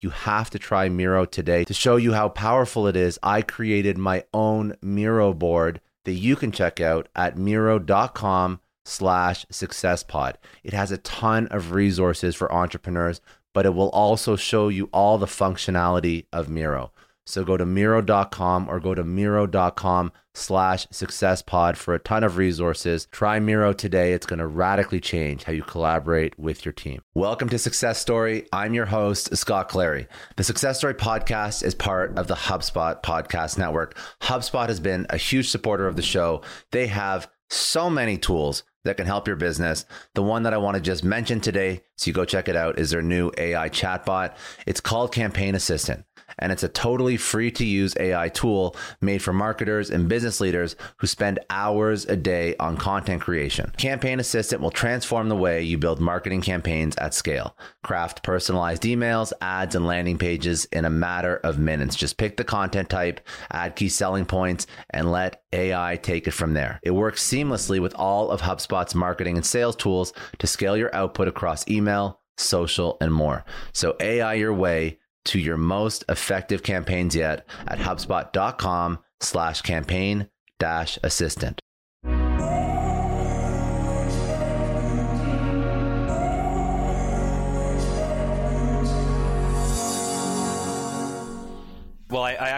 you have to try Miro today. To show you how powerful it is, I created my own Miro board that you can check out at miro.com slash successpod. It has a ton of resources for entrepreneurs, but it will also show you all the functionality of Miro. So go to Miro.com or go to Miro.com slash successpod for a ton of resources. Try Miro today. It's going to radically change how you collaborate with your team. Welcome to Success Story. I'm your host, Scott Clary. The Success Story podcast is part of the HubSpot podcast network. HubSpot has been a huge supporter of the show. They have so many tools that can help your business. The one that I want to just mention today, so you go check it out, is their new AI chatbot. It's called Campaign Assistant and it's a totally free to use AI tool made for marketers and business leaders who spend hours a day on content creation. Campaign Assistant will transform the way you build marketing campaigns at scale. Craft personalized emails, ads, and landing pages in a matter of minutes. Just pick the content type, add key selling points, and let AI take it from there. It works seamlessly with all of HubSpot's marketing and sales tools to scale your output across email, social, and more. So AI your way to your most effective campaigns yet at HubSpot.com slash campaign dash assistant.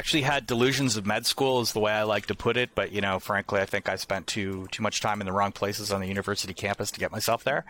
Actually had delusions of med school, is the way I like to put it. But you know, frankly, I think I spent too too much time in the wrong places on the university campus to get myself there.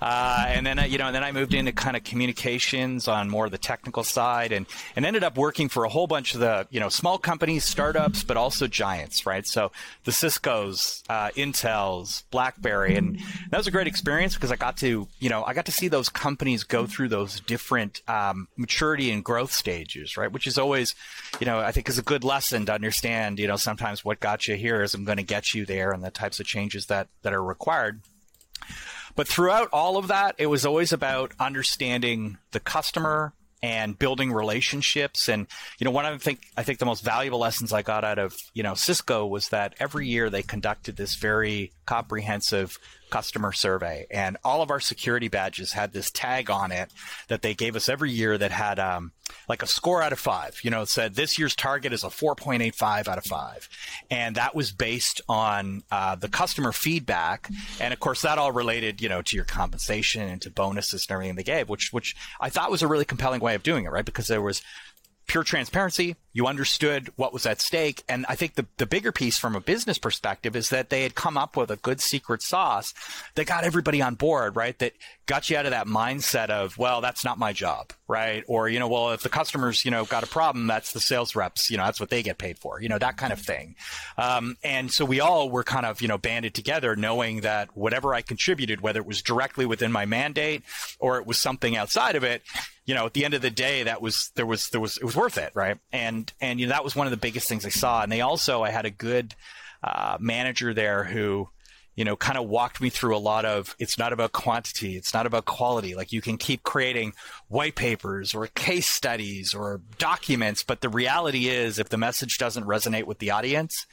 Uh, and then you know, and then I moved into kind of communications on more of the technical side, and and ended up working for a whole bunch of the you know small companies, startups, but also giants, right? So the Cisco's, uh, Intel's, BlackBerry, and that was a great experience because I got to you know I got to see those companies go through those different um, maturity and growth stages, right? Which is always you know, I think is a good lesson to understand, you know, sometimes what got you here isn't going to get you there and the types of changes that, that are required. But throughout all of that, it was always about understanding the customer and building relationships. And, you know, one of the think, I think the most valuable lessons I got out of, you know, Cisco was that every year they conducted this very comprehensive customer survey, and all of our security badges had this tag on it that they gave us every year that had um, like a score out of five. You know, said this year's target is a 4.85 out of five, and that was based on uh, the customer feedback, and of course that all related, you know, to your compensation and to bonuses and everything they gave, which which I thought was a really compelling way of doing it, right? Because there was pure transparency. You understood what was at stake. And I think the, the bigger piece from a business perspective is that they had come up with a good secret sauce that got everybody on board, right? That got you out of that mindset of, well, that's not my job, right? Or, you know, well, if the customers, you know, got a problem, that's the sales reps, you know, that's what they get paid for, you know, that kind of thing. Um, and so we all were kind of, you know, banded together knowing that whatever I contributed, whether it was directly within my mandate or it was something outside of it, you know, at the end of the day, that was there was there was it was worth it, right? And and you know that was one of the biggest things I saw. And they also I had a good uh, manager there who you know, kind of walked me through a lot of it's not about quantity, it's not about quality. Like you can keep creating white papers or case studies or documents, but the reality is if the message doesn't resonate with the audience,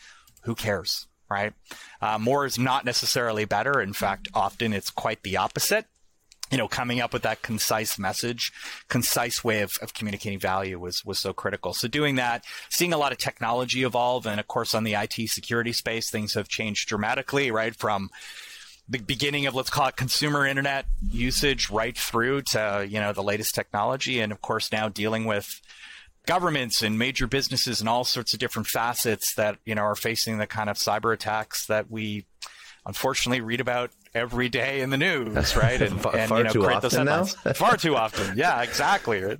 who cares, right? Uh, more is not necessarily better. In fact, often it's quite the opposite you know, coming up with that concise message, concise way of, of communicating value was, was so critical. So doing that, seeing a lot of technology evolve. And of course, on the IT security space, things have changed dramatically, right? From the beginning of, let's call it consumer internet usage right through to, you know, the latest technology. And of course, now dealing with governments and major businesses and all sorts of different facets that you know are facing the kind of cyber attacks that we unfortunately read about every day in the news, right? And, far, and far you know, too often now. far too often. Yeah, exactly. Right?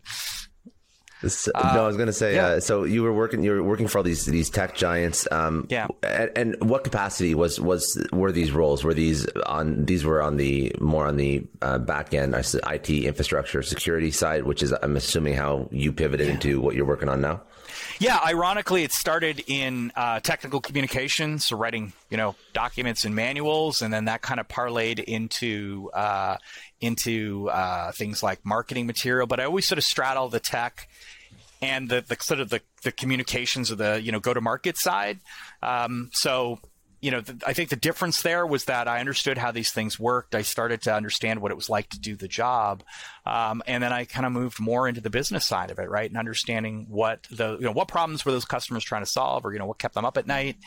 Uh, no, I was going to say. Yeah. Uh, so you were working. You were working for all these these tech giants. Um, yeah. And, and, what capacity was was were these roles? Were these on? These were on the more on the uh, back end, IT infrastructure security side, which is I'm assuming how you pivoted yeah. into what you're working on now. Yeah, ironically, it started in uh, technical communications, so writing, you know, documents and manuals, and then that kind of parlayed into uh, into uh, things like marketing material. But I always sort of straddle the tech and the, the sort of the, the communications of the you know go to market side. Um, so you know, I think the difference there was that I understood how these things worked. I started to understand what it was like to do the job, um, and then I kind of moved more into the business side of it, right, and understanding what the you know what problems were those customers trying to solve, or you know what kept them up at night,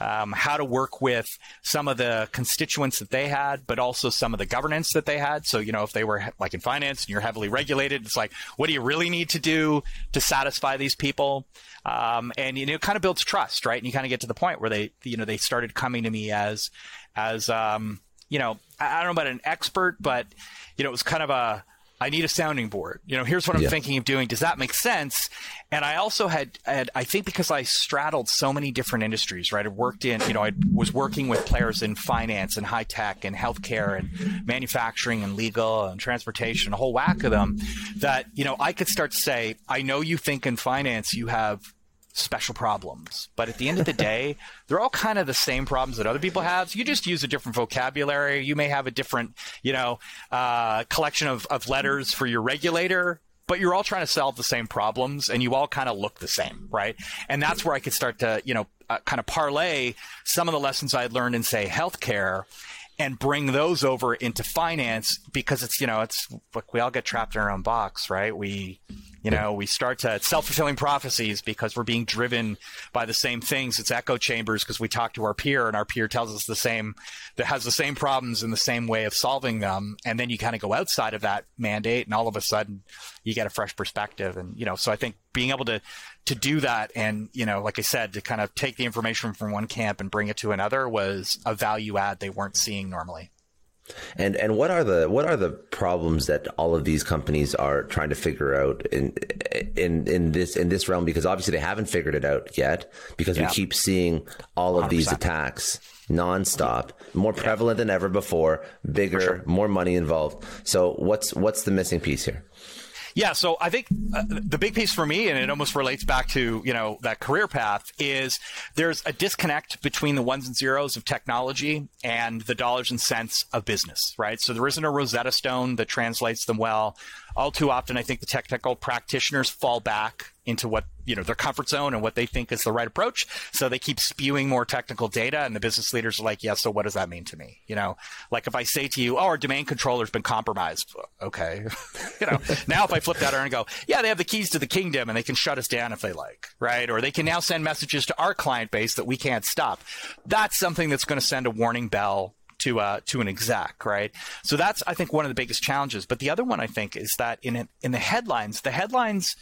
um, how to work with some of the constituents that they had, but also some of the governance that they had. So you know, if they were like in finance and you're heavily regulated, it's like, what do you really need to do to satisfy these people? Um, and you know, it kind of builds trust, right? And you kind of get to the point where they, you know, they started coming to me as, as, um, you know, I don't know about an expert, but you know, it was kind of a, I need a sounding board. You know, here's what I'm yeah. thinking of doing. Does that make sense? And I also had, had, I think because I straddled so many different industries, right? I worked in, you know, I was working with players in finance and high tech and healthcare and manufacturing and legal and transportation, a whole whack of them that, you know, I could start to say, I know you think in finance you have special problems. But at the end of the day, they're all kind of the same problems that other people have. So you just use a different vocabulary. You may have a different, you know, uh, collection of, of letters for your regulator. But you're all trying to solve the same problems, and you all kind of look the same, right? And that's where I could start to, you know, uh, kind of parlay some of the lessons I learned in, say, healthcare, and bring those over into finance because it's you know it's like we all get trapped in our own box right we you know, we start to self fulfilling prophecies because we're being driven by the same things. It's echo chambers because we talk to our peer and our peer tells us the same, that has the same problems and the same way of solving them. And then you kind of go outside of that mandate and all of a sudden you get a fresh perspective. And, you know, so I think being able to, to do that and, you know, like I said, to kind of take the information from one camp and bring it to another was a value add they weren't seeing normally. And and what are the what are the problems that all of these companies are trying to figure out in in in this in this realm? Because obviously they haven't figured it out yet. Because yeah. we keep seeing all of 100%. these attacks nonstop, more prevalent yeah. than ever before, bigger, sure. more money involved. So what's what's the missing piece here? Yeah, so I think uh, the big piece for me, and it almost relates back to you know that career path, is there's a disconnect between the ones and zeros of technology and the dollars and cents of business, right? So there isn't a Rosetta Stone that translates them well all too often, I think the technical practitioners fall back into what you know their comfort zone and what they think is the right approach. So they keep spewing more technical data, and the business leaders are like, "Yeah, so what does that mean to me?" You know, like if I say to you, "Oh, our domain controller's been compromised," okay, you know, now if I flip that around and go, "Yeah, they have the keys to the kingdom, and they can shut us down if they like," right? Or they can now send messages to our client base that we can't stop. That's something that's going to send a warning bell to uh, to an exec, right? So that's I think one of the biggest challenges. But the other one I think is that in in the headlines, the headlines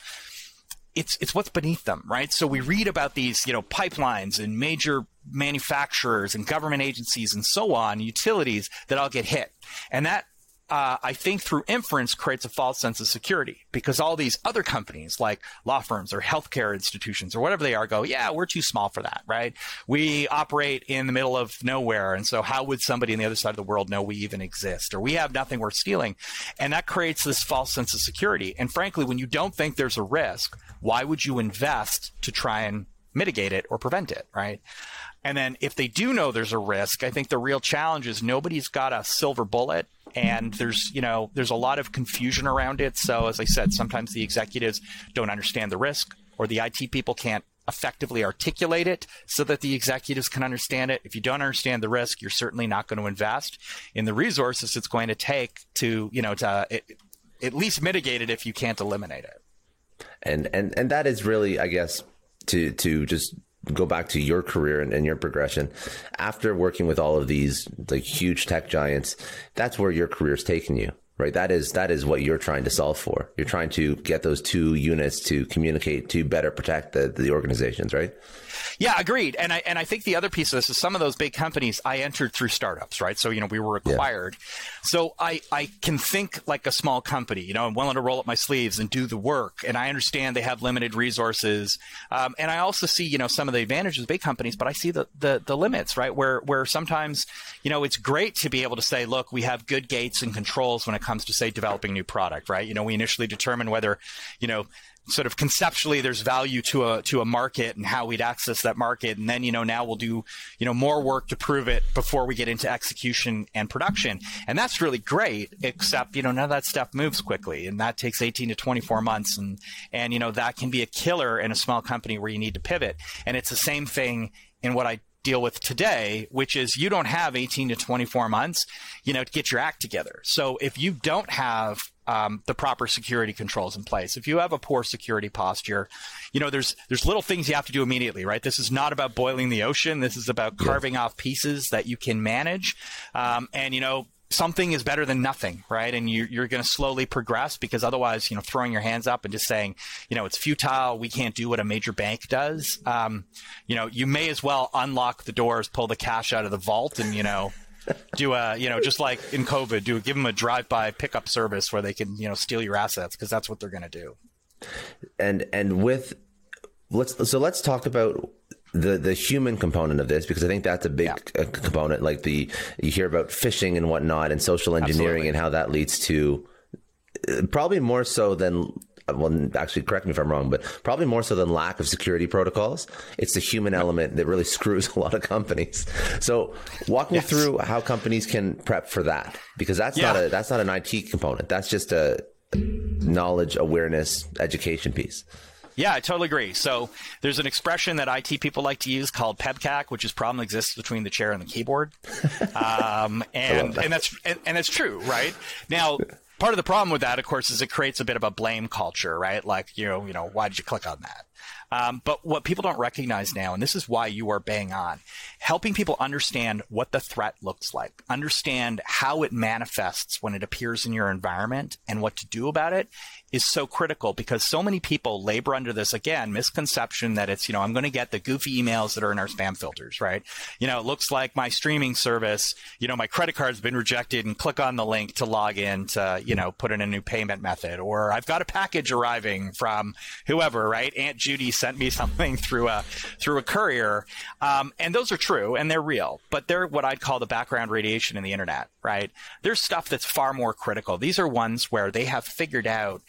it's it's what's beneath them, right? So we read about these, you know, pipelines and major manufacturers and government agencies and so on, utilities that all get hit. And that uh, I think through inference creates a false sense of security because all these other companies like law firms or healthcare institutions or whatever they are go, yeah, we're too small for that, right? We operate in the middle of nowhere. And so how would somebody on the other side of the world know we even exist or we have nothing worth stealing? And that creates this false sense of security. And frankly, when you don't think there's a risk, why would you invest to try and mitigate it or prevent it, right? And then if they do know there's a risk, I think the real challenge is nobody's got a silver bullet and there's, you know, there's a lot of confusion around it. So as I said, sometimes the executives don't understand the risk or the IT people can't effectively articulate it so that the executives can understand it. If you don't understand the risk, you're certainly not going to invest in the resources it's going to take to, you know, to it, at least mitigate it if you can't eliminate it. And and and that is really, I guess, to to just go back to your career and, and, your progression after working with all of these like huge tech giants that's where your career's taken you right? That is that is what you're trying to solve for. You're trying to get those two units to communicate to better protect the, the organizations, right? Yeah, agreed. And I and I think the other piece of this is some of those big companies I entered through startups, right? So you know we were acquired, yeah. so I I can think like a small company. You know, I'm willing to roll up my sleeves and do the work. And I understand they have limited resources, um, and I also see you know some of the advantages of big companies, but I see the, the the limits, right? Where where sometimes you know it's great to be able to say, look, we have good gates and controls when it comes to say developing new product, right? You know, we initially determine whether you know sort of conceptually there's value to a to a market and how we'd access that market. And then you know now we'll do you know more work to prove it before we get into execution and production. And that's really great except you know none of that stuff moves quickly and that takes 18 to 24 months. And and you know that can be a killer in a small company where you need to pivot. And it's the same thing in what I deal with today, which is you don't have 18 to 24 months, you know, to get your act together. So if you don't have um, the proper security controls in place, if you have a poor security posture, you know, there's there's little things you have to do immediately, right? This is not about boiling the ocean. This is about carving off pieces that you can manage, um, and you know, something is better than nothing, right? And you, you're going to slowly progress because otherwise, you know, throwing your hands up and just saying, you know, it's futile. We can't do what a major bank does. Um, you know, you may as well unlock the doors, pull the cash out of the vault, and you know, do a you know just like in COVID, do give them a drive-by pickup service where they can you know steal your assets because that's what they're going to do. And and with let's so let's talk about the the human component of this because I think that's a big yeah. Uh, component. Like the you hear about phishing and whatnot and social engineering Absolutely. and how that leads to uh, probably more so than well, actually, correct me if I'm wrong, but probably more so than lack of security protocols. It's the human element that really screws a lot of companies. So, walk me yes. through how companies can prep for that, because that's yeah. not a that's not an IT component. That's just a knowledge, awareness, education piece. Yeah, I totally agree. So there's an expression that IT people like to use called PEBKAC, which is problem exists between the chair and the keyboard, um, and that. and that's and, and that's true, right? Now. Part of the problem with that, of course, is it creates a bit of a blame culture, right? Like, you know, you know, why did you click on that? Um, but what people don't recognize now, and this is why you are bang on, helping people understand what the threat looks like, understand how it manifests when it appears in your environment and what to do about it is so critical because so many people labor under this again misconception that it's you know I'm going to get the goofy emails that are in our spam filters, right? You know, it looks like my streaming service, you know, my credit card's been rejected and click on the link to log in to you know put in a new payment method, or I've got a package arriving from whoever, right? Aunt Judy sent me something through a through a courier, um, and those are true and they're real, but they're what I'd call the background radiation in the internet, right? There's stuff that's far more critical. These are ones where they have figured out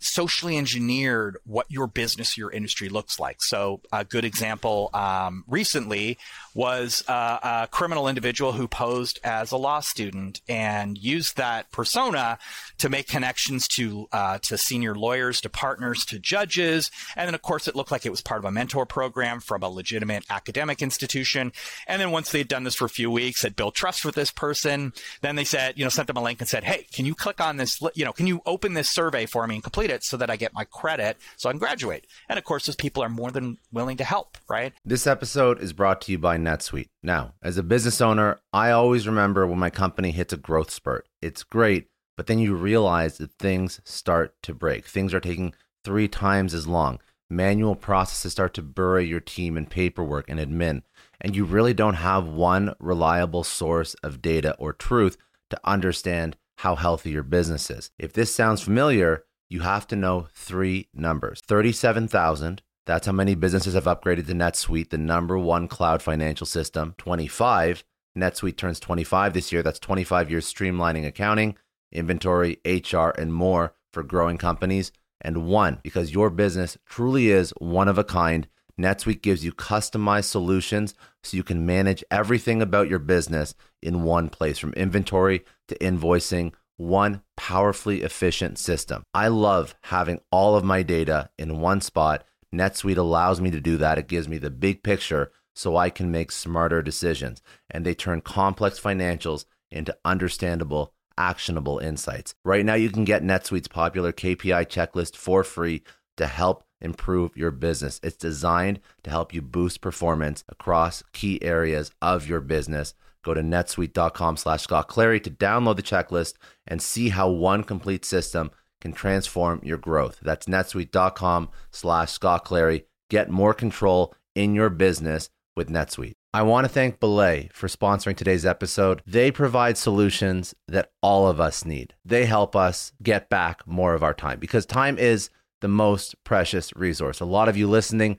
socially engineered what your business, your industry looks like. So a good example um, recently was uh, a criminal individual who posed as a law student and used that persona to make connections to uh, to senior lawyers, to partners, to judges, and then of course it looked like it was part of a mentor program from a legitimate academic institution. And then once they'd done this for a few weeks, had built trust with this person, then they said, you know, sent them a link and said, "Hey, can you click on this? You know, can you open this survey for me and complete it so that I get my credit so I can graduate?" And of course, those people are more than willing to help, right? This episode is brought to you by NetSuite. Now, as a business owner, I always remember when my company hits a growth spurt. It's great, but then you realize that things start to break. Things are taking three times as long. Manual processes start to bury your team in paperwork and admin, and you really don't have one reliable source of data or truth to understand how healthy your business is. If this sounds familiar, you have to know three numbers 37,000 that's how many businesses have upgraded to NetSuite, the number one cloud financial system. 25. NetSuite turns 25 this year. That's 25 years streamlining accounting, inventory, HR, and more for growing companies. And one, because your business truly is one of a kind, NetSuite gives you customized solutions so you can manage everything about your business in one place from inventory to invoicing, one powerfully efficient system. I love having all of my data in one spot NetSuite allows me to do that. It gives me the big picture so I can make smarter decisions. And they turn complex financials into understandable, actionable insights. Right now, you can get NetSuite's popular KPI checklist for free to help improve your business. It's designed to help you boost performance across key areas of your business Go to netsuite.com slash Scott Clary to download the checklist and see how one complete system can transform your growth. That's netsuite.com slash Scott Clary. Get more control in your business with NetSuite. I want to thank Belay for sponsoring today's episode. They provide solutions that all of us need. They help us get back more of our time because time is the most precious resource. A lot of you listening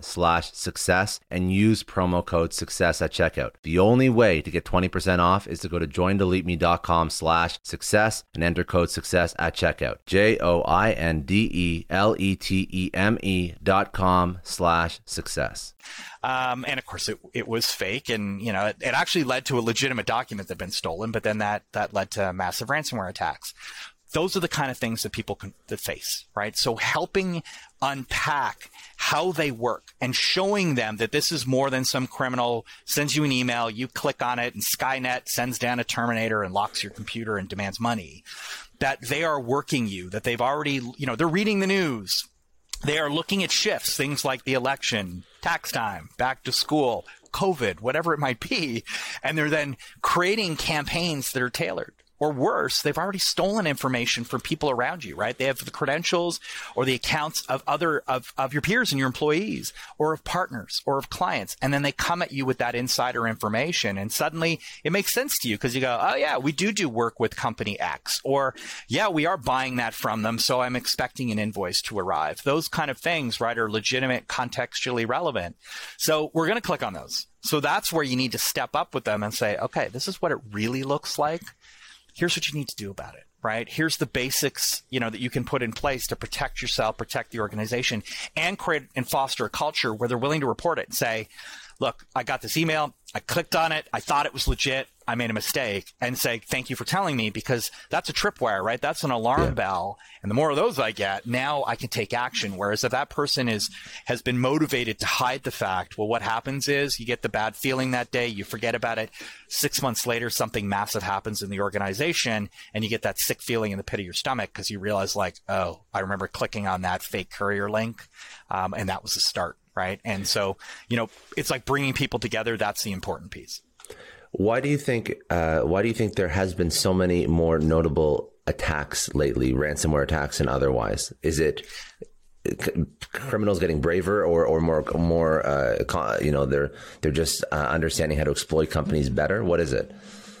slash success and use promo code success at checkout. The only way to get 20% off is to go to joindeleteme.com slash success and enter code success at checkout. J-O-I-N-D-E-L-E-T-E-M-E dot com slash success. Um, and of course, it, it was fake, and you know, it, it, actually led to a legitimate document that had been stolen. But then that that led to massive ransomware attacks those are the kind of things that people can that face, right? So helping unpack how they work and showing them that this is more than some criminal sends you an email, you click on it, and Skynet sends down a Terminator and locks your computer and demands money. That they are working you, that they've already, you know, they're reading the news. They are looking at shifts, things like the election, tax time, back to school, COVID, whatever it might be. And they're then creating campaigns that are tailored or worse, they've already stolen information from people around you, right? They have the credentials or the accounts of other of, of your peers and your employees or of partners or of clients. And then they come at you with that insider information. And suddenly it makes sense to you because you go, Oh yeah, we do do work with company X or yeah, we are buying that from them. So I'm expecting an invoice to arrive. Those kind of things, right, are legitimate, contextually relevant. So we're going to click on those. So that's where you need to step up with them and say, okay, this is what it really looks like here's what you need to do about it right? Here's the basics you know that you can put in place to protect yourself protect the organization and create and foster a culture where they're willing to report it and say look i got this email. I clicked on it. I thought it was legit I made a mistake and say, thank you for telling me because that's a tripwire, right? That's an alarm yeah. bell. And the more of those I get, now I can take action. Whereas if that person is, has been motivated to hide the fact, well, what happens is you get the bad feeling that day, you forget about it. Six months later, something massive happens in the organization and you get that sick feeling in the pit of your stomach because you realize like, oh, I remember clicking on that fake courier link. Um, and that was the start. Right. And so, you know, it's like bringing people together. That's the important piece. Why do you think? Uh, why do you think there has been so many more notable attacks lately, ransomware attacks and otherwise? Is it criminals getting braver or, or more more uh, you know they're they're just uh, understanding how to exploit companies better? What is it?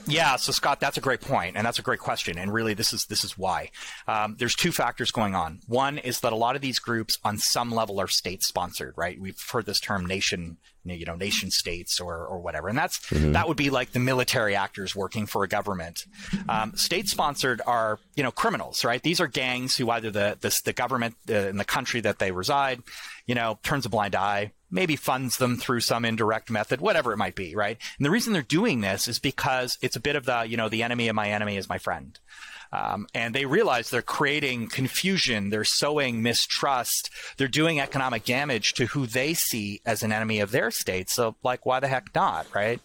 Yeah, so Scott, that's a great point, and that's a great question, and really, this is this is why. Um, there's two factors going on. One is that a lot of these groups, on some level, are state sponsored. Right? We've heard this term nation, you know, nation states or or whatever, and that's mm-hmm. that would be like the military actors working for a government. Um, state sponsored are you know criminals, right? These are gangs who either the the, the government uh, in the country that they reside, you know, turns a blind eye maybe funds them through some indirect method, whatever it might be, right? And the reason they're doing this is because it's a bit of the, you know, the enemy of my enemy is my friend. Um, and they realize they're creating confusion, they're sowing mistrust, they're doing economic damage to who they see as an enemy of their state. So, like, why the heck not, right?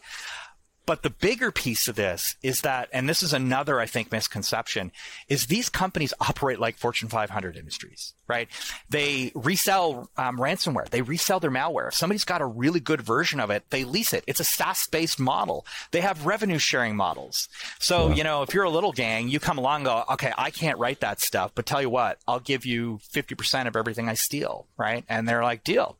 But the bigger piece of this is that, and this is another, I think, misconception, is these companies operate like Fortune 500 industries, right? They resell um, ransomware. They resell their malware. If somebody's got a really good version of it, they lease it. It's a SaaS-based model. They have revenue sharing models. So, you know, if you're a little gang, you come along and go, okay, I can't write that stuff, but tell you what, I'll give you 50% of everything I steal, right? And they're like, deal.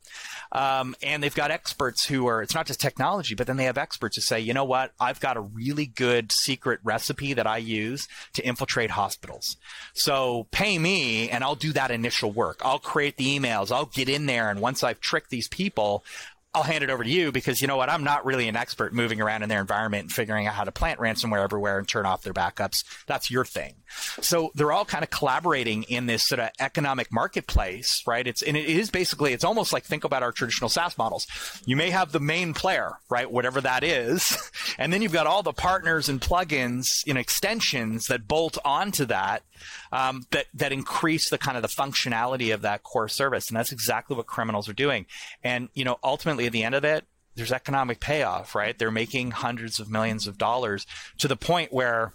Um, and they've got experts who are, it's not just technology, but then they have experts who say, you know what? What? I've got a really good secret recipe that I use to infiltrate hospitals. So pay me and I'll do that initial work. I'll create the emails. I'll get in there. And once I've tricked these people, I'll hand it over to you because you know what? I'm not really an expert moving around in their environment and figuring out how to plant ransomware everywhere and turn off their backups. That's your thing. So they're all kind of collaborating in this sort of economic marketplace, right? It's, and it is basically, it's almost like think about our traditional SaaS models. You may have the main player, right? Whatever that is. And then you've got all the partners and plugins and extensions that bolt onto that um, that that increase the kind of the functionality of that core service, and that's exactly what criminals are doing. And you know, ultimately, at the end of it, there's economic payoff, right? They're making hundreds of millions of dollars to the point where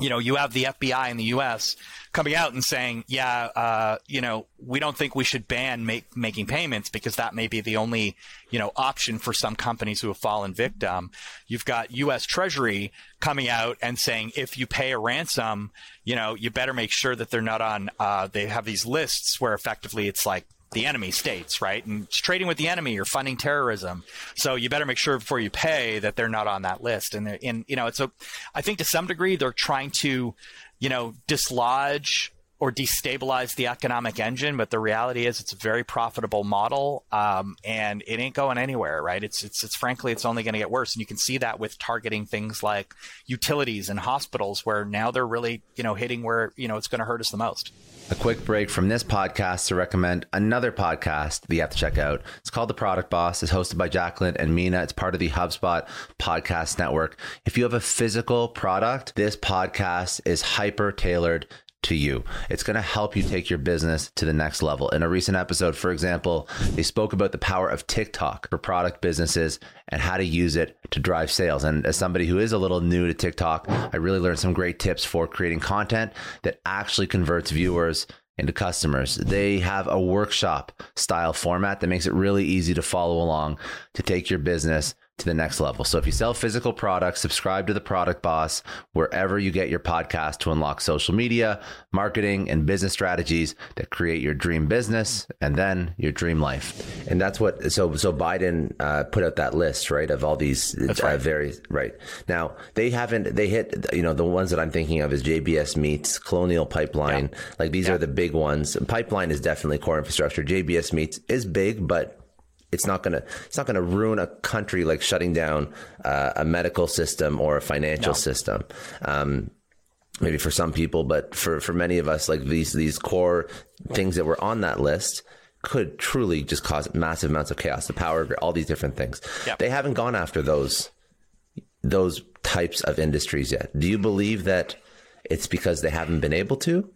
you know, you have the FBI in the U.S. coming out and saying, "Yeah, uh, you know, we don't think we should ban make, making payments because that may be the only, you know, option for some companies who have fallen victim." You've got U.S. Treasury coming out and saying, "If you pay a ransom, you know, you better make sure that they're not on." Uh, they have these lists where effectively it's like the enemy states, right? And trading with the enemy, you're funding terrorism. So you better make sure before you pay that they're not on that list. And, and you know, it's a, I think to some degree they're trying to, you know, dislodge or destabilize the economic engine. But the reality is, it's a very profitable model, um, and it ain't going anywhere, right? It's it's it's frankly, it's only going to get worse, and you can see that with targeting things like utilities and hospitals, where now they're really you know hitting where you know it's going to hurt us the most. A quick break from this podcast to recommend another podcast that you have to check out. It's called The Product Boss. It's hosted by Jacqueline and Minna. It's part of the HubSpot podcast network. If you have a physical product, this podcast is hyper tailored to you. It's going to help you take your business to the next level. In a recent episode, for example, they spoke about the power of TikTok for product businesses and how to use it to drive sales. And as somebody who is a little new to TikTok, I really learned some great tips for creating content that actually converts viewers into customers. They have a workshop style format that makes it really easy to follow along to take your business to the next level. So if you sell physical products, subscribe to the Product Boss wherever you get your podcast to unlock social media, marketing, and business strategies that create your dream business and then your dream life. And that's what so so Biden uh, put out that list right of all these uh, right. very right now they haven't they hit you know the ones that I'm thinking of is JBS Meats, Colonial Pipeline, yeah. like these yeah. are the big ones. Pipeline is definitely core infrastructure. JBS Meats is big, but it's not gonna it's not gonna ruin a country like shutting down uh, a medical system or a financial no. system. Um, maybe for some people, but for for many of us, like these these core things that were on that list could truly just cause massive amounts of chaos, the power, of all these different things. Yep. They haven't gone after those those types of industries yet. Do you believe that it's because they haven't been able to?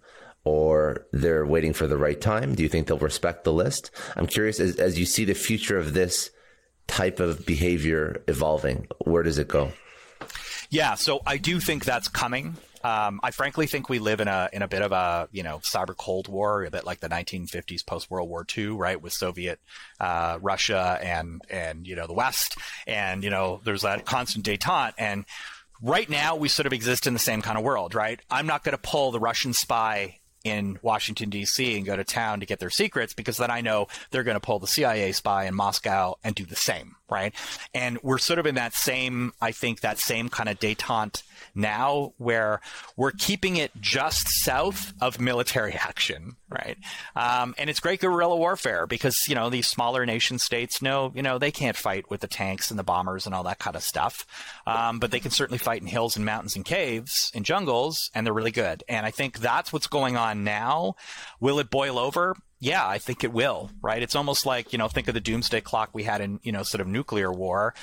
Or they're waiting for the right time? Do you think they'll respect the list? I'm curious as, as you see the future of this type of behavior evolving, where does it go? Yeah, so I do think that's coming. Um, I frankly think we live in a in a bit of a you know cyber cold war, a bit like the 1950s post World War II, right, with Soviet uh, Russia and and you know the West, and you know there's that constant détente and right now we sort of exist in the same kind of world, right? I'm not going to pull the Russian spy in Washington D.C. and go to town to get their secrets because then I know they're going to pull the CIA spy in Moscow and do the same, right? And we're sort of in that same, I think, that same kind of detente now where we're keeping it just south of military action, right? Um, and it's great guerrilla warfare because, you know, these smaller nation states know, you know, they can't fight with the tanks and the bombers and all that kind of stuff. Um, but they can certainly fight in hills and mountains and caves and jungles, and they're really good. And I think that's what's going on now. Will it boil over? Yeah, I think it will, right? It's almost like, you know, think of the doomsday clock we had in, you know, sort of nuclear war.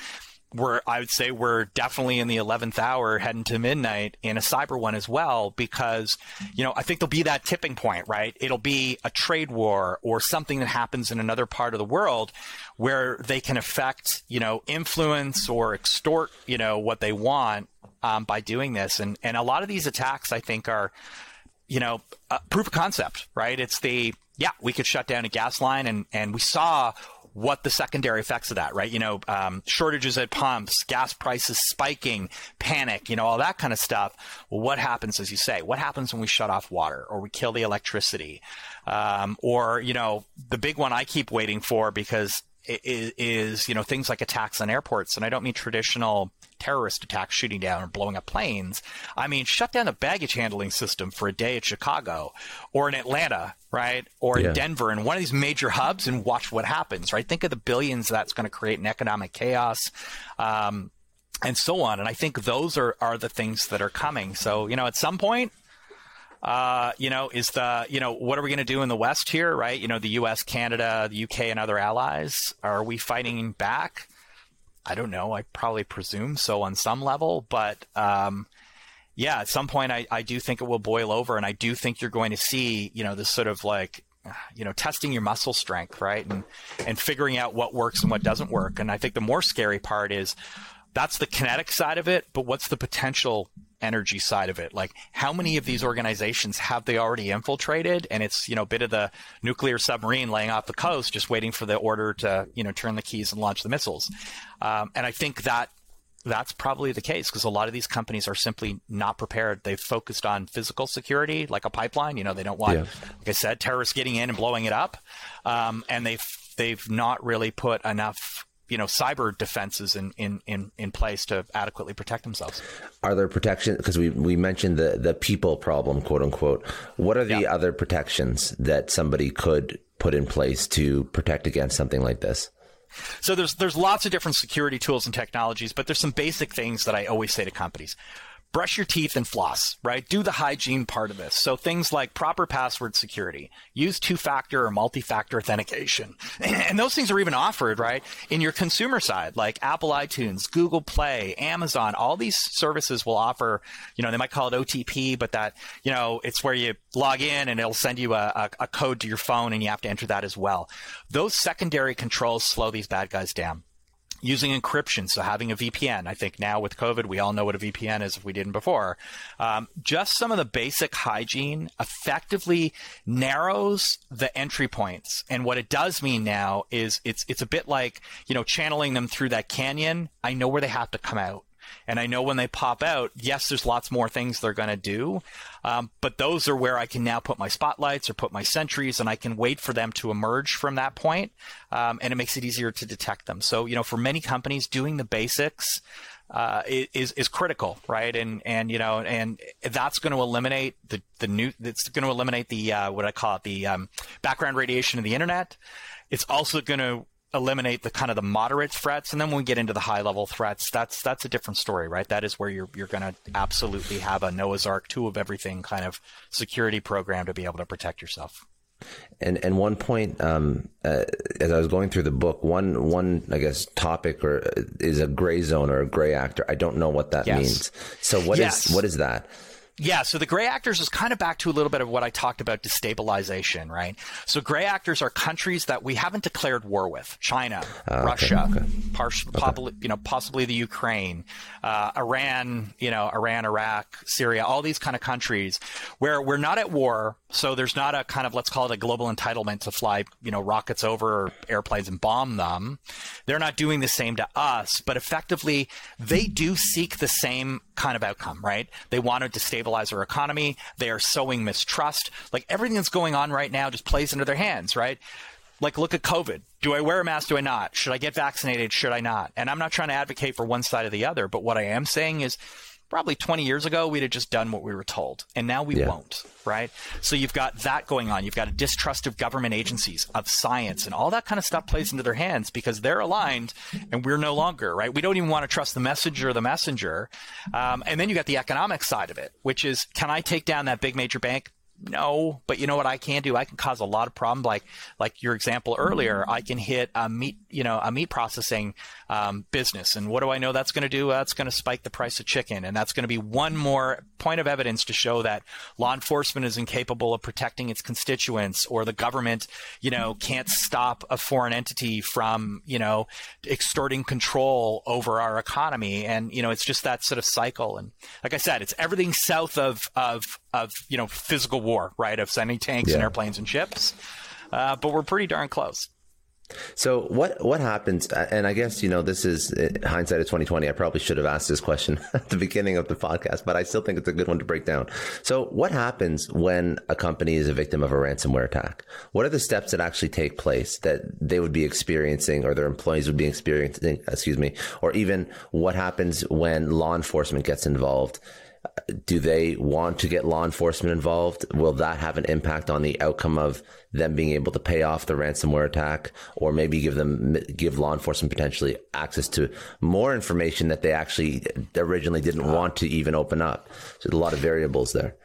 We're, I would say we're definitely in the 11th hour heading to midnight in a cyber one as well, because, you know, I think there'll be that tipping point, right? It'll be a trade war or something that happens in another part of the world where they can affect, you know, influence or extort, you know, what they want um, by doing this. And, and a lot of these attacks, I think, are, you know, uh, proof of concept, right? It's the, yeah, we could shut down a gas line, and and we saw what the secondary effects of that, right? You know, um, shortages at pumps, gas prices spiking, panic, you know, all that kind of stuff. Well, what happens, as you say, what happens when we shut off water or we kill the electricity? Um, or, you know, the big one I keep waiting for because is, is, you know, things like attacks on airports. And I don't mean traditional terrorist attacks shooting down or blowing up planes. I mean, shut down the baggage handling system for a day at Chicago or in Atlanta, right? Or yeah. in Denver and one of these major hubs and watch what happens, right? Think of the billions that's going to create in economic chaos. Um, and so on. And I think those are, are the things that are coming. So, you know, at some point, uh, you know, is the, you know, what are we going to do in the West here, right? You know, the US, Canada, the UK, and other allies. Are we fighting back? I don't know. I probably presume so on some level, but um, yeah, at some point I, I do think it will boil over, and I do think you're going to see you know this sort of like you know testing your muscle strength, right, and and figuring out what works and what doesn't work. And I think the more scary part is that's the kinetic side of it, but what's the potential energy side of it. Like how many of these organizations have they already infiltrated? And it's, you know, a bit of the nuclear submarine laying off the coast, just waiting for the order to, you know, turn the keys and launch the missiles. Um, and I think that that's probably the case because a lot of these companies are simply not prepared. They've focused on physical security, like a pipeline. You know, they don't want, yeah. like I said, terrorists getting in and blowing it up. Um, and they've, they've not really put enough you know cyber defenses in, in, in, in place to adequately protect themselves. Are there protections? Because we, we mentioned the, the people problem, quote unquote. What are the yeah. other protections that somebody could put in place to protect against something like this? So there's there's lots of different security tools and technologies, but there's some basic things that I always say to companies brush your teeth and floss, right? Do the hygiene part of this. So things like proper password security, use two factor or multi factor authentication. And those things are even offered, right? In your consumer side, like Apple iTunes, Google Play, Amazon, all these services will offer, you know, they might call it OTP, but that, you know, it's where you log in and it'll send you a, a, a code to your phone and you have to enter that as well. Those secondary controls slow these bad guys down using encryption, so having a VPN. I think now with COVID, we all know what a VPN is if we didn't before. Um, just some of the basic hygiene effectively narrows the entry points. And what it does mean now is it's it's a bit like you know channeling them through that canyon. I know where they have to come out. And I know when they pop out, yes, there's lots more things they're going to do. Um, but those are where I can now put my spotlights or put my sentries and I can wait for them to emerge from that point. Um, and it makes it easier to detect them. So, you know, for many companies, doing the basics, uh, is is critical, right? And and you know, and that's going to eliminate the the new. It's going to eliminate the uh, what I call it the um, background radiation of the internet. It's also going to eliminate the kind of the moderate threats and then when we get into the high level threats that's that's a different story right? That is where you're you're going to absolutely have a Noah's ark two of everything kind of security program to be able to protect yourself. And and one point um, uh, as I was going through the book one one I guess topic or uh, is a gray zone or a gray actor. I don't know what that yes. means. So what yes. is what is that yeah, so the gray actors is kind of back to a little bit of what I talked about destabilization, right? So gray actors are countries that we haven't declared war with: China, uh, Russia, okay, okay. okay. you know, possibly the Ukraine, uh, Iran, you know, Iran, Iraq, Syria, all these kind of countries where we're not at war. So there's not a kind of let's call it a global entitlement to fly, you know, rockets over airplanes and bomb them. They're not doing the same to us, but effectively they do seek the same kind of outcome, right? They want to destabilize our economy. They are sowing mistrust. Like everything that's going on right now just plays into their hands, right? Like, look at COVID. Do I wear a mask? Do I not? Should I get vaccinated? Should I not? And I'm not trying to advocate for one side or the other, but what I am saying is probably 20 years ago, we'd have just done what we were told. And now we yeah. won't, right? So you've got that going on. You've got a distrust of government agencies, of science, and all that kind of stuff plays into their hands because they're aligned and we're no longer, right? We don't even want to trust the messenger or the messenger. Um, and then you got the economic side of it, which is can I take down that big major bank? No, but you know what I can do? I can cause a lot of problems. Like like your example earlier, I can hit a meat you know a meat processing um, business, and what do I know that's going to do? That's going to spike the price of chicken, and that's going to be one more point of evidence to show that law enforcement is incapable of protecting its constituents, or the government you know can't stop a foreign entity from you know extorting control over our economy, and you know it's just that sort of cycle. And like I said, it's everything south of of of you know physical war, right? Of sending tanks yeah. and airplanes and ships. Uh, but we're pretty darn close. So what what happens? And I guess you know this is uh, hindsight of twenty twenty. I probably should have asked this question at the beginning of the podcast, but I still think it's a good one to break down. So what happens when a company is a victim of a ransomware attack? What are the steps that actually take place that they would be experiencing, or their employees would be experiencing? Excuse me, or even what happens when law enforcement gets involved? Do they want to get law enforcement involved? Will that have an impact on the outcome of them being able to pay off the ransomware attack, or maybe give them give law enforcement potentially access to more information that they actually originally didn't want to even open up? So a lot of variables there.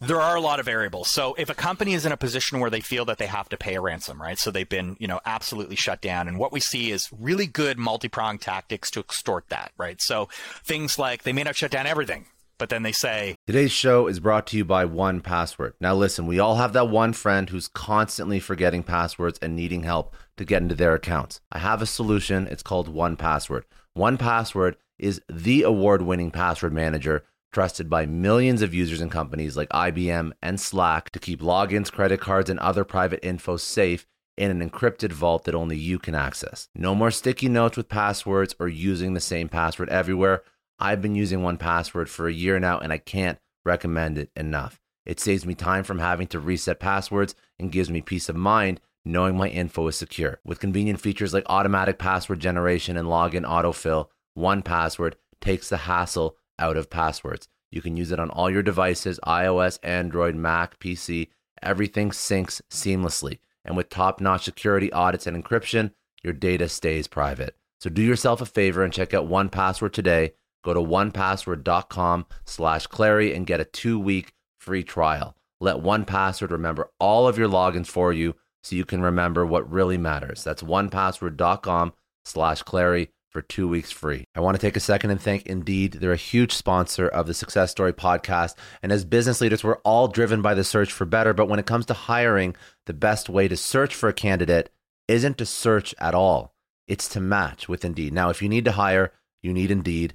There are a lot of variables. So if a company is in a position where they feel that they have to pay a ransom, right? So they've been, you know, absolutely shut down. And what we see is really good multi-pronged tactics to extort that, right? So things like they may not shut down everything, but then they say today's show is brought to you by 1Password now listen we all have that one friend who's constantly forgetting passwords and needing help to get into their accounts. I have a solution. It's called 1Password 1Password is the award-winning password manager trusted by millions of users and companies like ibm and slack to keep logins credit cards and other private info safe in an encrypted vault that only you can access. No more sticky notes with passwords or using the same password everywhere I've been using 1Password for a year now and I can't recommend it enough. It saves me time from having to reset passwords and gives me peace of mind knowing my info is secure. With convenient features like automatic password generation and login autofill, 1Password takes the hassle out of passwords. You can use it on all your devices iOS, Android, Mac, PC. Everything syncs seamlessly. And with top notch security audits and encryption, your data stays private. So do yourself a favor and check out 1Password today Go to onepassword.com slash Clary and get a two week free trial. Let 1Password remember all of your logins for you so you can remember what really matters. That's onepassword.com slash Clary for two weeks free. I want to take a second and thank Indeed. They're a huge sponsor of the Success Story podcast. And as business leaders, we're all driven by the search for better. But when it comes to hiring, the best way to search for a candidate isn't to search at all, it's to match with Indeed. Now, if you need to hire, you need Indeed.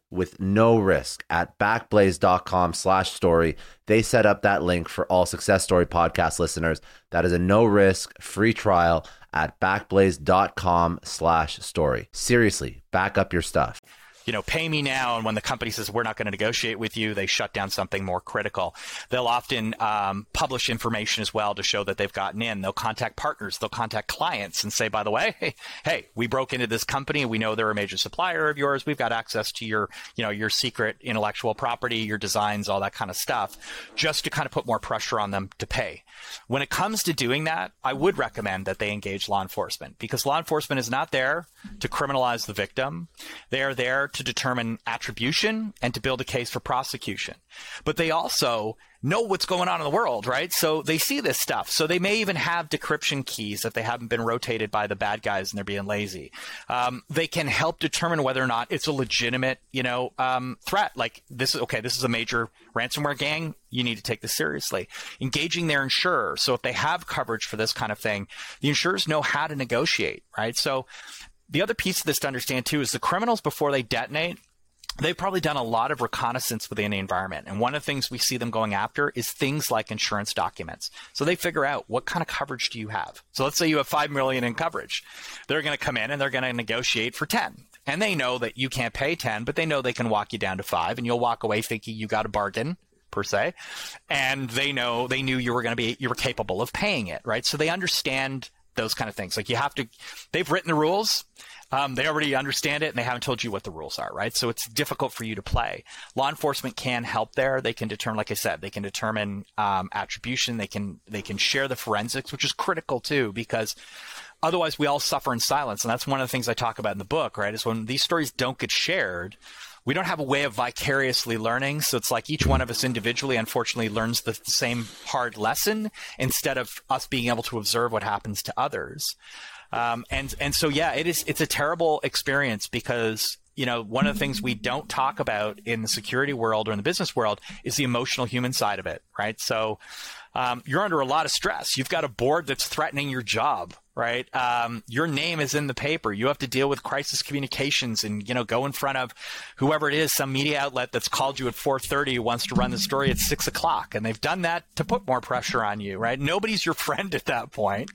with no risk at backblaze.com slash story. They set up that link for all Success Story podcast listeners. That is a no risk free trial at backblaze.com slash story. Seriously, back up your stuff you know, pay me now. And when the company says we're not going to negotiate with you, they shut down something more critical. They'll often um, publish information as well to show that they've gotten in. They'll contact partners, they'll contact clients and say, by the way, hey, hey, we broke into this company. We know they're a major supplier of yours. We've got access to your, you know, your secret intellectual property, your designs, all that kind of stuff, just to kind of put more pressure on them to pay. When it comes to doing that, I would recommend that they engage law enforcement because law enforcement is not there to criminalize the victim. They are there to determine attribution and to build a case for prosecution. But they also know what's going on in the world, right? So they see this stuff. So they may even have decryption keys if they haven't been rotated by the bad guys and they're being lazy. Um, they can help determine whether or not it's a legitimate, you know, um, threat. Like this is okay. This is a major ransomware gang. You need to take this seriously. Engaging their insurer. So if they have coverage for this kind of thing, the insurers know how to negotiate, right? So the other piece of this to understand too is the criminals before they detonate they've probably done a lot of reconnaissance within the environment. And one of the things we see them going after is things like insurance documents. So they figure out what kind of coverage do you have? So let's say you have 5 million in coverage. They're going to come in and they're going to negotiate for 10. And they know that you can't pay 10, but they know they can walk you down to 5 and you'll walk away thinking you got a bargain per se. And they know they knew you were going to be you were capable of paying it, right? So they understand those kind of things. Like you have to they've written the rules um, they already understand it and they haven't told you what the rules are, right? So it's difficult for you to play. Law enforcement can help there. They can determine, like I said, they can determine um, attribution. They can they can share the forensics, which is critical too, because otherwise we all suffer in silence. And that's one of the things I talk about in the book, right? Is when these stories don't get shared, we don't have a way of vicariously learning. So it's like each one of us individually, unfortunately, learns the same hard lesson instead of us being able to observe what happens to others. Um, and and so yeah, it is it's a terrible experience because you know one of the things we don't talk about in the security world or in the business world is the emotional human side of it, right? So um, you're under a lot of stress. You've got a board that's threatening your job right? Um, your name is in the paper. You have to deal with crisis communications and, you know, go in front of whoever it is, some media outlet that's called you at 4.30 wants to run the story at 6 o'clock. And they've done that to put more pressure on you, right? Nobody's your friend at that point.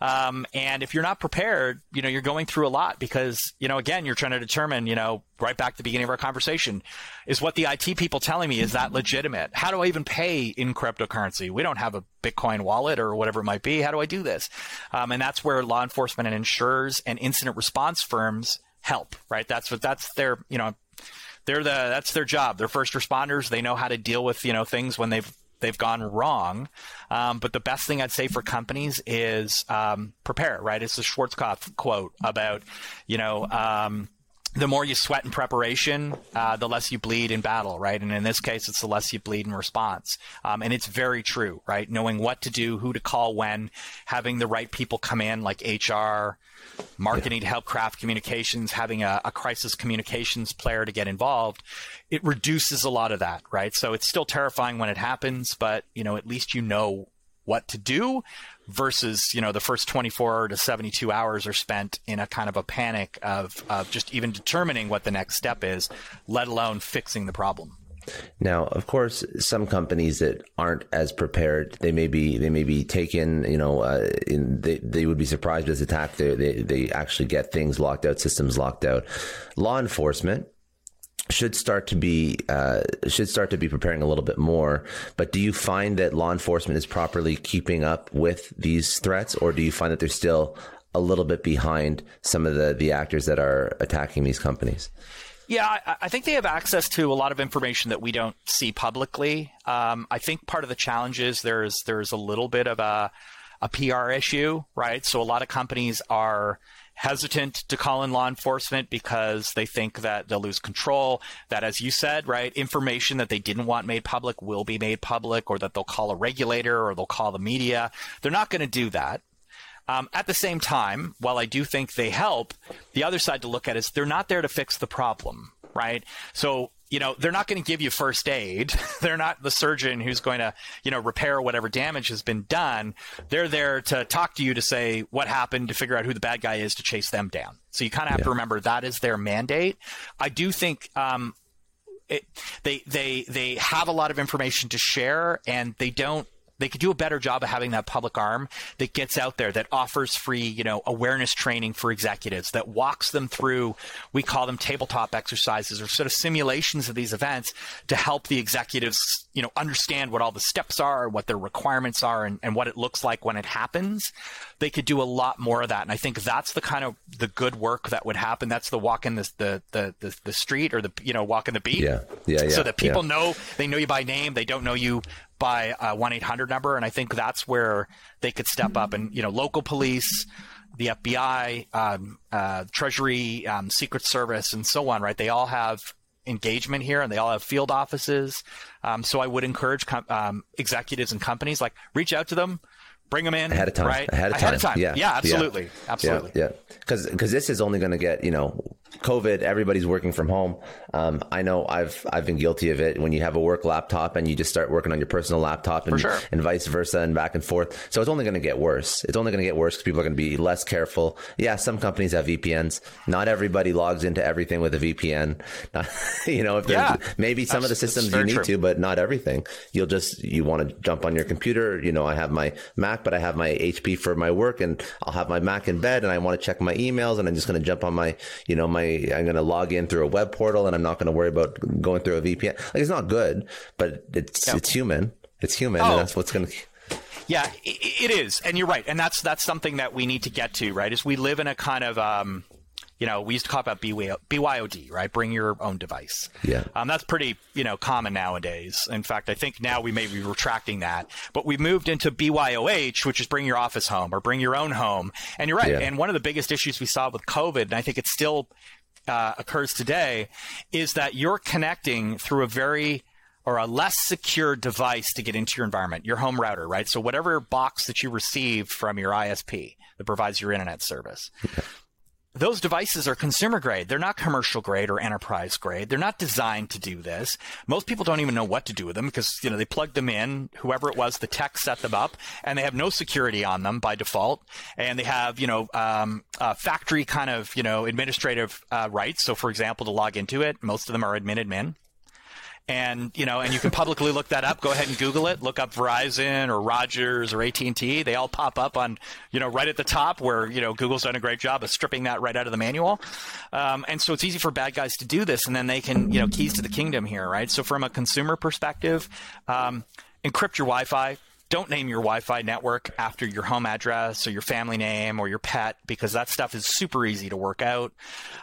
Um, and if you're not prepared, you know, you're going through a lot because, you know, again, you're trying to determine, you know, right back to the beginning of our conversation, is what the IT people telling me, is that legitimate? How do I even pay in cryptocurrency? We don't have a Bitcoin wallet or whatever it might be. How do I do this? Um, and that's where law enforcement and insurers and incident response firms help, right? That's what, that's their, you know, they're the, that's their job. They're first responders. They know how to deal with, you know, things when they've, they've gone wrong. Um, but the best thing I'd say for companies is um, prepare, right? It's the Schwarzkopf quote about, you know, um, the more you sweat in preparation, uh, the less you bleed in battle, right? And in this case, it's the less you bleed in response. Um, and it's very true, right? Knowing what to do, who to call when, having the right people come in, like HR, marketing yeah. to help craft communications, having a, a, crisis communications player to get involved, it reduces a lot of that, right? So it's still terrifying when it happens, but you know, at least you know what to do versus you know the first 24 to 72 hours are spent in a kind of a panic of, of just even determining what the next step is let alone fixing the problem now, of course, some companies that aren't as prepared, they may be they may be taken. You know, uh, in, they they would be surprised with this attack. They, they they actually get things locked out, systems locked out. Law enforcement should start to be uh, should start to be preparing a little bit more. But do you find that law enforcement is properly keeping up with these threats, or do you find that they're still a little bit behind some of the the actors that are attacking these companies? Yeah, I, I think they have access to a lot of information that we don't see publicly. Um, I think part of the challenge is there's there's a little bit of a a PR issue, right? So a lot of companies are hesitant to call in law enforcement because they think that they'll lose control. That, as you said, right, information that they didn't want made public will be made public, or that they'll call a regulator or they'll call the media. They're not going to do that. Um, at the same time, while I do think they help, the other side to look at is they're not there to fix the problem, right? So you know, they're not going to give you first aid. they're not the surgeon who's going to, you know, repair whatever damage has been done. They're there to talk to you to say what happened, to figure out who the bad guy is, to chase them down. So you kind of have yeah. to remember that is their mandate. I do think um, it, they they they have a lot of information to share, and they don't they could do a better job of having that public arm that gets out there that offers free you know awareness training for executives that walks them through we call them tabletop exercises or sort of simulations of these events to help the executives you know understand what all the steps are what their requirements are and, and what it looks like when it happens they could do a lot more of that. And i think that's the kind of the good work that would happen. That's the walk in the the the, the, the street or the you know walk in the beat yeah. Yeah, yeah so that people yeah. know they know you by name. They don't know you by a 1-800 number. And i think that's where they could step up. And you know local police the FBI, um, uh, Treasury, um, Secret Service, and so on, right? They all have engagement here and they all have field offices. Um, so I would encourage com- um, executives and companies like reach out to them, bring them in ahead of time, right? Ahead of time. Ahead of time. Yeah. Yeah, absolutely. Yeah. Absolutely. Yeah. Because, yeah. because this is only going to get, you know, COVID, everybody's working from home. Um, I know I've I've been guilty of it when you have a work laptop and you just start working on your personal laptop and, sure. and vice versa and back and forth. So it's only going to get worse. It's only going to get worse because people are going to be less careful. Yeah, some companies have VPNs. Not everybody logs into everything with a VPN. Not, you know, if yeah, maybe some of the systems you need true. to, but not everything. You'll just you want to jump on your computer. You know, I have my Mac, but I have my HP for my work, and I'll have my Mac in bed, and I want to check my emails, and I'm just going to jump on my you know my I'm going to log in through a web portal and I'm not going to worry about going through a VPN. Like it's not good, but it's yeah. it's human. It's human, oh. and that's what's going to. Yeah, it is, and you're right, and that's that's something that we need to get to, right? Is we live in a kind of um, you know, we used to talk about BYOD, right? Bring your own device. Yeah. Um, that's pretty, you know, common nowadays. In fact, I think now we may be retracting that, but we've moved into BYOH, which is bring your office home or bring your own home. And you're right. Yeah. And one of the biggest issues we saw with COVID, and I think it still uh, occurs today, is that you're connecting through a very or a less secure device to get into your environment, your home router, right? So whatever box that you received from your ISP that provides your internet service those devices are consumer grade. They're not commercial grade or enterprise grade. They're not designed to do this. Most people don't even know what to do with them because, you know, they plug them in, whoever it was, the tech set them up, and they have no security on them by default. And they have, you know, um, uh, factory kind of, you know, administrative uh, rights. So, for example, to log into it, most of them are admin admin and you know, and you can publicly look that up. Go ahead and Google it. Look up Verizon or Rogers or AT and T. They all pop up on you know right at the top where you know Google's done a great job of stripping that right out of the manual. Um, and so it's easy for bad guys to do this, and then they can you know keys to the kingdom here, right? So from a consumer perspective, um, encrypt your Wi-Fi don't name your Wi-Fi network after your home address or your family name or your pet because that stuff is super easy to work out.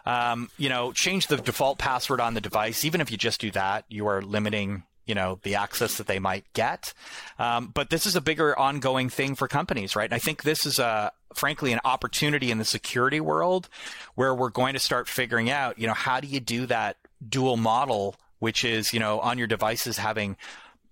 Um, you know, change the default password on the device. Even if you just do that, you are limiting you know the access that they might get. Um, but this is a bigger ongoing thing for companies, right? And I think this is a frankly an opportunity in the security world where we're going to start figuring out, you know, how do you do that dual model, which is you know on your devices having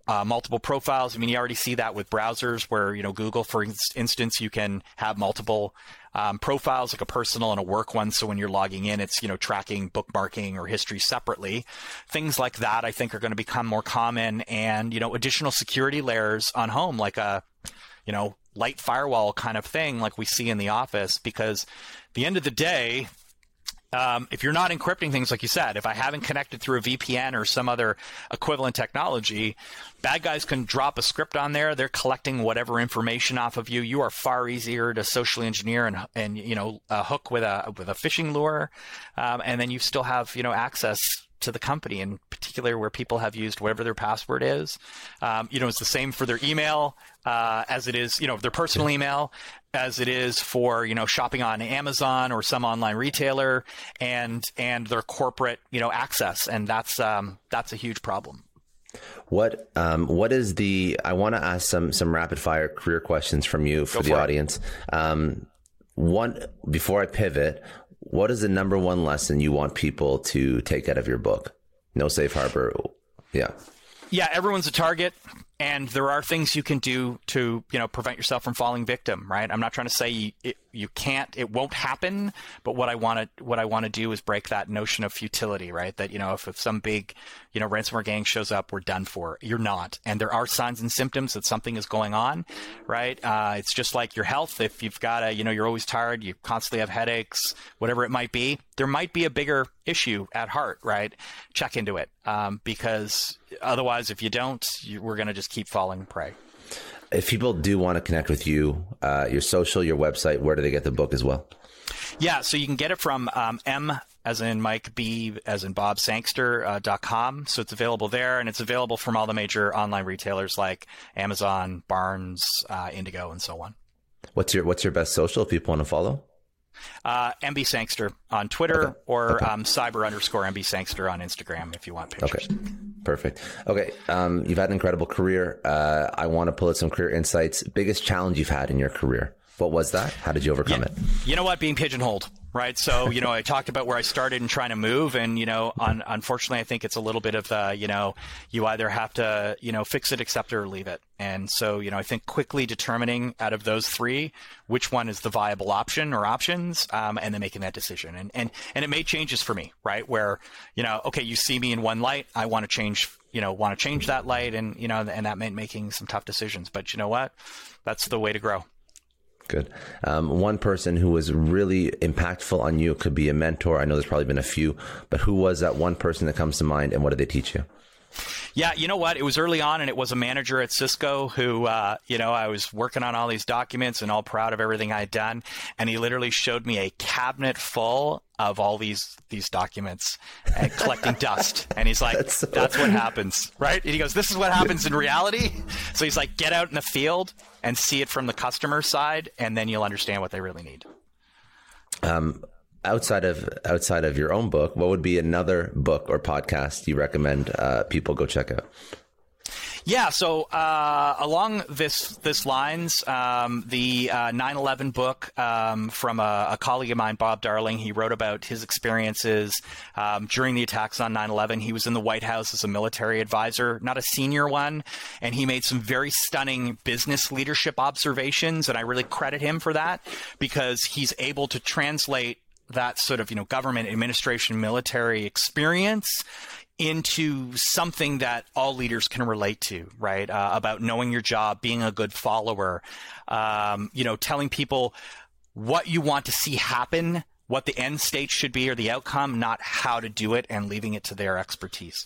uh, multiple profiles. I mean, you already see that with browsers where, you know, Google, for instance, you can have multiple um, profiles, like a personal and a work one. So when you're logging in, it's, you know, tracking bookmarking or history separately. Things like that, I think, are going to become more common and, you know, additional security layers on home, like a, you know, light firewall kind of thing, like we see in the office, because the end of the day, um, if you're not encrypting things like you said, if I haven't connected through a VPN or some other equivalent technology, bad guys can drop a script on there. They're collecting whatever information off of you. You are far easier to socially engineer and and you know a hook with a with a phishing lure, um, and then you still have you know access to the company, in particular where people have used whatever their password is. Um, you know, it's the same for their email uh, as it is, you know, their personal email as it is for you know shopping on Amazon or some online retailer, and and their corporate you know access, and that's um, that's a huge problem. What um, what is the? I want to ask some some rapid fire career questions from you for Go the for audience. Um, one before I pivot, what is the number one lesson you want people to take out of your book? No safe harbor. Yeah. Yeah, everyone's a target and there are things you can do to you know prevent yourself from falling victim right? I'm not trying to say you, it, you can't it won't happen but what i want to what i want to do is break that notion of futility right? That you know if, if some big you know ransomware gang shows up we're done for. You're not. And there are signs and symptoms that something is going on right? Uh, it's just like your health. If you've got a you know you're always tired you constantly have headaches whatever it might be there might be a bigger issue at heart right? Check into it um, because otherwise if you don't you, we're going to just keep falling prey if people do want to connect with you, uh, your social, your website, where do they get the book as well? Yeah, so you can get it from um, M as in Mike B as in Bob Sangster uh, dot com. So it's available there, and it's available from all the major online retailers like Amazon, Barnes, uh, Indigo, and so on. What's your What's your best social if people want to follow? Uh, MB Sangster on Twitter okay. or okay. Um, cyber underscore MB Sangster on Instagram if you want pictures. Okay. Perfect. Okay. Um, you've had an incredible career. Uh, I want to pull out some career insights. Biggest challenge you've had in your career? What was that? How did you overcome yeah. it? You know what? Being pigeonholed right? So, you know, I talked about where I started and trying to move, and you know, un- unfortunately, I think it's a little bit of the, you know, you either have to, you know, fix it, accept it, or leave it. And so, you know, I think quickly determining out of those three which one is the viable option or options, um, and then making that decision. And and and it made changes for me, right? Where, you know, okay, you see me in one light, I want to change, you know, want to change that light, and you know, and that meant making some tough decisions. But you know what? That's the way to grow. Good. Um, one person who was really impactful on you could be a mentor. I know there's probably been a few, but who was that one person that comes to mind, and what did they teach you? Yeah, you know what? It was early on, and it was a manager at Cisco who, uh, you know, I was working on all these documents and all proud of everything I'd done, and he literally showed me a cabinet full of all these these documents and collecting dust, and he's like, "That's, so that's what happens, right?" And he goes, "This is what happens in reality." So he's like, "Get out in the field and see it from the customer side, and then you'll understand what they really need." Um, outside of outside of your own book, what would be another book or podcast you recommend uh, people go check out? Yeah, so uh, along this this lines, um, the uh, 9/11 book um, from a, a, colleague of mine, Bob Darling, he wrote about his experiences um, during the attacks on 9/11. He was in the White House as a military advisor, not a senior one, and he made some very stunning business leadership observations, and I really credit him for that because he's able to translate that sort of you know government administration military experience into something that all leaders can relate to, right? Uh, about knowing your job, being a good follower, um, you know, telling people what you want to see happen, what the end state should be or the outcome, not how to do it, and leaving it to their expertise.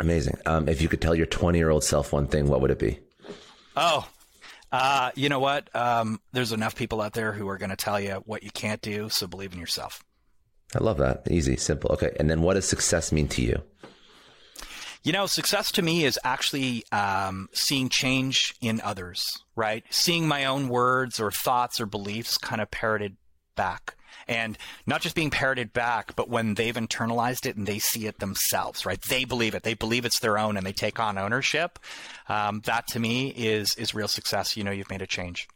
Amazing. Um, if you could tell your 20 year old self one thing, what would it be? Oh, uh, you know what? Um, there's enough people out there who are going to tell you what you can't do, so believe in yourself. I love that. Easy, simple. Okay. And then what does success mean to you? You know, success to me is actually um, seeing change in others, right? Seeing my own words or thoughts or beliefs kind of parroted back and not just being parroted back, but when they've internalized it and they see it themselves, right? They believe it. They believe it's their own and they take on ownership. Um, that to me is, is real success. You know, you've made a change.